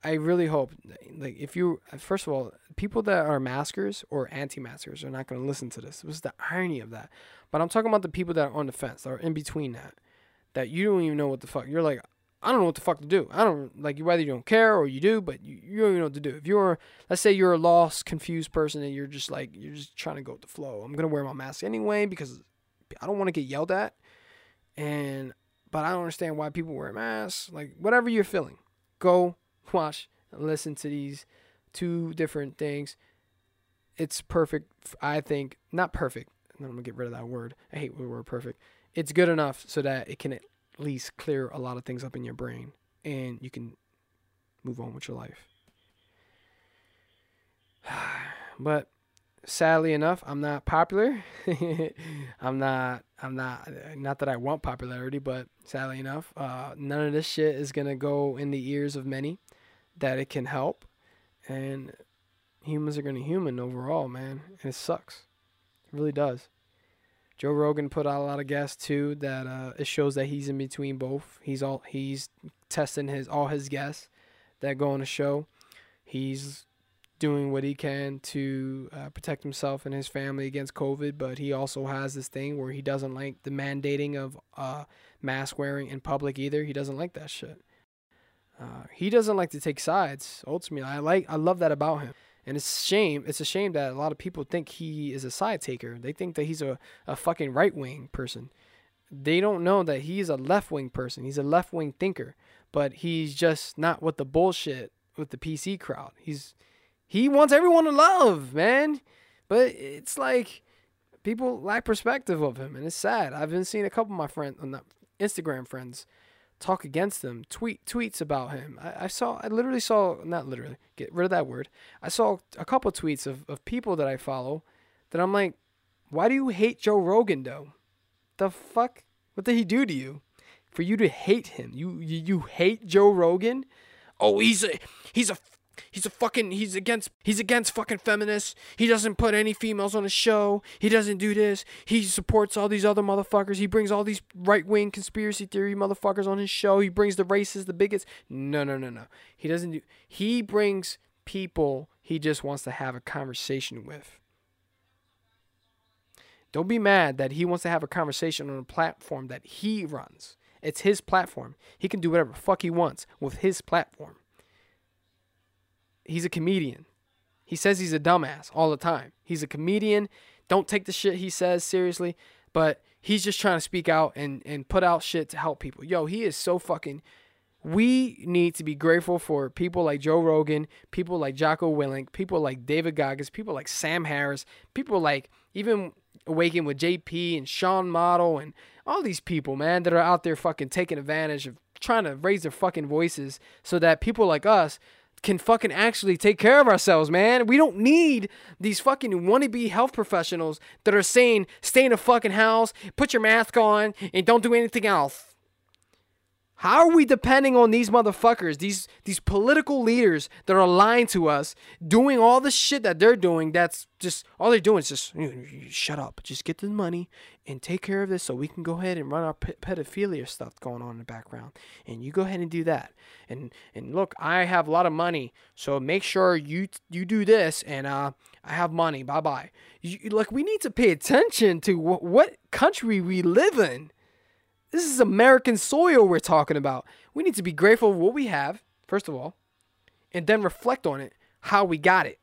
I really hope, like, if you, first of all, people that are maskers or anti-maskers are not going to listen to this. This is the irony of that. But I'm talking about the people that are on the fence, that are in between that, that you don't even know what the fuck. You're like, I don't know what the fuck to do. I don't like you whether you don't care or you do, but you, you don't even know what to do. If you're, let's say you're a lost, confused person and you're just like you're just trying to go with the flow. I'm gonna wear my mask anyway because I don't want to get yelled at, and but I don't understand why people wear masks. Like whatever you're feeling, go watch and listen to these two different things. It's perfect. I think not perfect. I'm gonna get rid of that word. I hate the word perfect. It's good enough so that it can at least clear a lot of things up in your brain, and you can move on with your life. but sadly enough, I'm not popular. I'm not. I'm not. Not that I want popularity, but sadly enough, uh, none of this shit is gonna go in the ears of many that it can help, and humans are gonna human overall, man, and it sucks. It really does. Joe Rogan put out a lot of guests too. That uh, it shows that he's in between both. He's all he's testing his all his guests that go on the show. He's doing what he can to uh, protect himself and his family against COVID, but he also has this thing where he doesn't like the mandating of uh, mask wearing in public either. He doesn't like that shit. Uh, he doesn't like to take sides. Ultimately, I like I love that about him. And it's a shame. It's a shame that a lot of people think he is a side taker. They think that he's a, a fucking right wing person. They don't know that he's a left wing person. He's a left wing thinker, but he's just not with the bullshit with the PC crowd. He's he wants everyone to love, man. But it's like people lack perspective of him, and it's sad. I've been seeing a couple of my friends, uh, Instagram friends, talk against him, tweet tweets about him. I, I, saw, I literally saw, not literally, get rid of that word. I saw a couple of tweets of, of people that I follow that I'm like, why do you hate Joe Rogan though? The fuck? What did he do to you? For you to hate him, you you, you hate Joe Rogan? Oh, he's a he's a He's a fucking he's against he's against fucking feminists. He doesn't put any females on his show. He doesn't do this. He supports all these other motherfuckers. He brings all these right-wing conspiracy theory motherfuckers on his show. He brings the racists, the bigots. No, no, no, no. He doesn't do he brings people he just wants to have a conversation with. Don't be mad that he wants to have a conversation on a platform that he runs. It's his platform. He can do whatever fuck he wants with his platform. He's a comedian. He says he's a dumbass all the time. He's a comedian. Don't take the shit he says seriously, but he's just trying to speak out and and put out shit to help people. Yo, he is so fucking we need to be grateful for people like Joe Rogan, people like Jocko Willink, people like David Goggins, people like Sam Harris, people like even Awaken with JP and Sean Model and all these people, man, that are out there fucking taking advantage of trying to raise their fucking voices so that people like us can fucking actually take care of ourselves, man. We don't need these fucking wannabe health professionals that are saying stay in a fucking house, put your mask on, and don't do anything else. How are we depending on these motherfuckers, these these political leaders that are lying to us, doing all the shit that they're doing? That's just all they're doing is just shut up, just get the money and take care of this, so we can go ahead and run our pedophilia stuff going on in the background, and you go ahead and do that. And and look, I have a lot of money, so make sure you you do this, and uh, I have money. Bye bye. Like we need to pay attention to what, what country we live in this is American soil we're talking about. We need to be grateful for what we have, first of all, and then reflect on it, how we got it.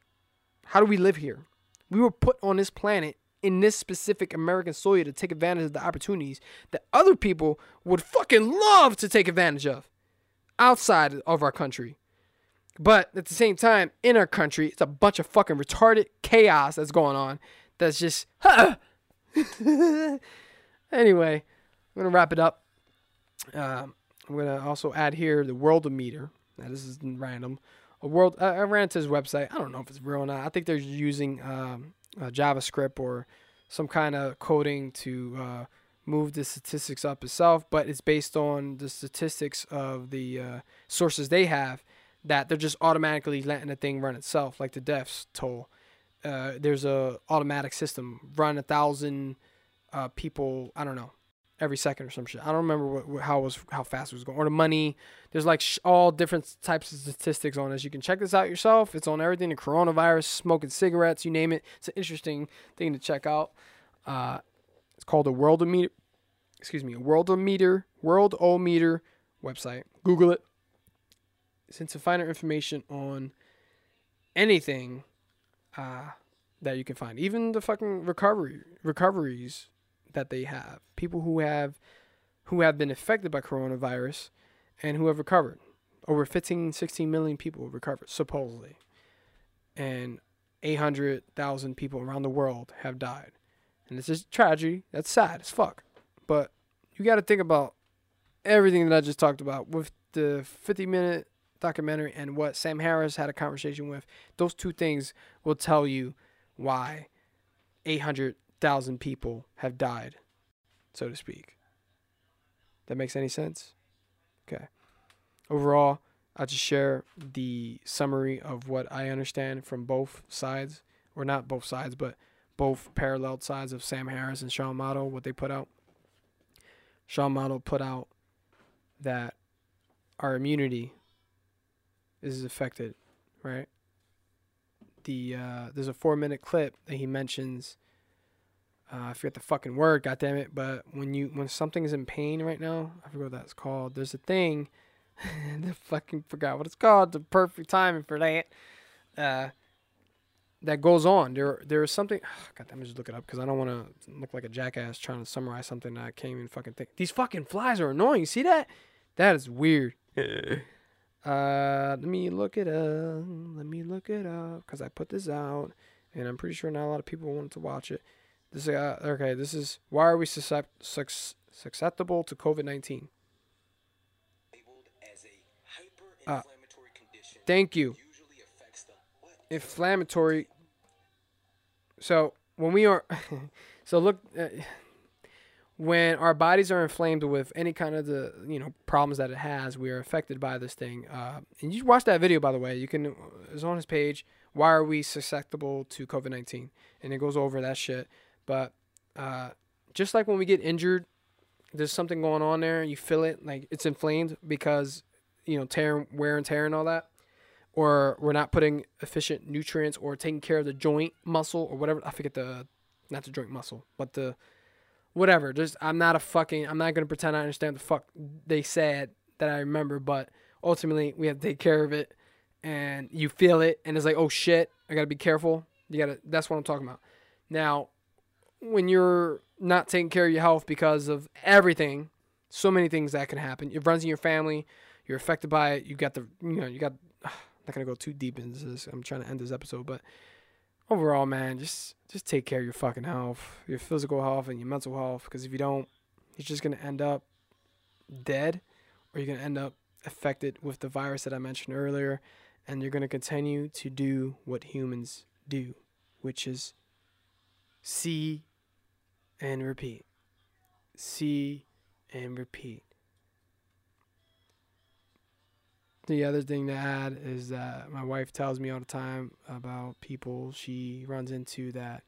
How do we live here? We were put on this planet in this specific American soil to take advantage of the opportunities that other people would fucking love to take advantage of outside of our country. But at the same time, in our country, it's a bunch of fucking retarded chaos that's going on. That's just, anyway, I'm gonna wrap it up. Uh, I'm gonna also add here the Worldometer. Now this is random. A world. I ran to his website. I don't know if it's real or not. I think they're using um, JavaScript or some kind of coding to uh, move the statistics up itself, but it's based on the statistics of the uh, sources they have that they're just automatically letting the thing run itself, like the deaths toll. Uh, there's a automatic system run a thousand uh, people. I don't know every second or some shit. I don't remember what, what how was how fast it was going or the money. There's like sh- all different types of statistics on this. You can check this out yourself. It's on everything: the coronavirus, smoking cigarettes, you name it. It's an interesting thing to check out. Uh, it's called a Worldometer. Excuse me, a Worldometer Worldometer website. Google it. Since to find information on anything uh, that you can find, even the fucking recovery recoveries that they have. People who have who have been affected by coronavirus and who have recovered. Over 15, 16 million people recovered, supposedly. And 800,000 people around the world have died. And it's just tragedy. That's sad as fuck. But you got to think about everything that I just talked about with the 50 minute documentary and what Sam Harris had a conversation with. Those two things will tell you why 800 thousand people have died, so to speak. That makes any sense? Okay. Overall, I'll just share the summary of what I understand from both sides, or not both sides, but both parallel sides of Sam Harris and Sean Model, what they put out. Sean Model put out that our immunity is affected, right? The uh, there's a four minute clip that he mentions uh, I forget the fucking word, God damn it! But when you when something is in pain right now, I forget what that's called. There's a thing. I fucking forgot what it's called. The perfect timing for that. Uh, that goes on. There there is something. Oh, God damn, just look it up because I don't want to look like a jackass trying to summarize something that I can't even fucking think. These fucking flies are annoying. You see that? That is weird. uh, let me look it up. Let me look it up because I put this out, and I'm pretty sure not a lot of people want to watch it. This uh, okay. This is why are we susceptible to COVID nineteen? Uh, thank you. Inflammatory. So when we are, so look, uh, when our bodies are inflamed with any kind of the you know problems that it has, we are affected by this thing. Uh, and you watch that video by the way. You can it's on his page. Why are we susceptible to COVID nineteen? And it goes over that shit. But uh, just like when we get injured, there's something going on there. and You feel it, like it's inflamed because you know tear, wear and tear, and all that. Or we're not putting efficient nutrients or taking care of the joint muscle or whatever. I forget the not the joint muscle, but the whatever. Just I'm not a fucking. I'm not gonna pretend I understand the fuck they said that I remember, but ultimately we have to take care of it, and you feel it, and it's like, oh shit, I gotta be careful. You gotta. That's what I'm talking about. Now, when you're not taking care of your health because of everything, so many things that can happen. It runs in your family. You're affected by it. You got the. You know. You got. I'm not gonna go too deep into this. I'm trying to end this episode, but overall, man, just just take care of your fucking health, your physical health, and your mental health. Because if you don't, you're just gonna end up dead, or you're gonna end up affected with the virus that I mentioned earlier, and you're gonna continue to do what humans do, which is see and repeat, see and repeat. the other thing to add is that my wife tells me all the time about people she runs into that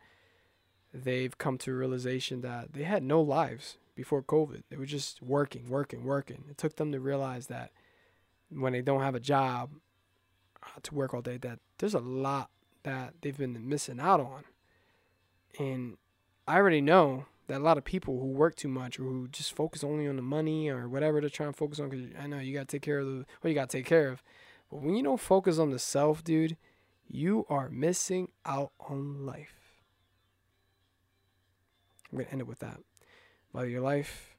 they've come to a realization that they had no lives before COVID. They were just working, working, working. It took them to realize that when they don't have a job uh, to work all day, that there's a lot that they've been missing out on. And I already know that a lot of people who work too much or who just focus only on the money or whatever they're trying to focus on, because I know you got to take care of the what you got to take care of. But when you don't focus on the self, dude, you are missing out on life. I'm going to end it with that. Value your life,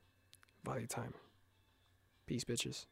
value your time. Peace, bitches.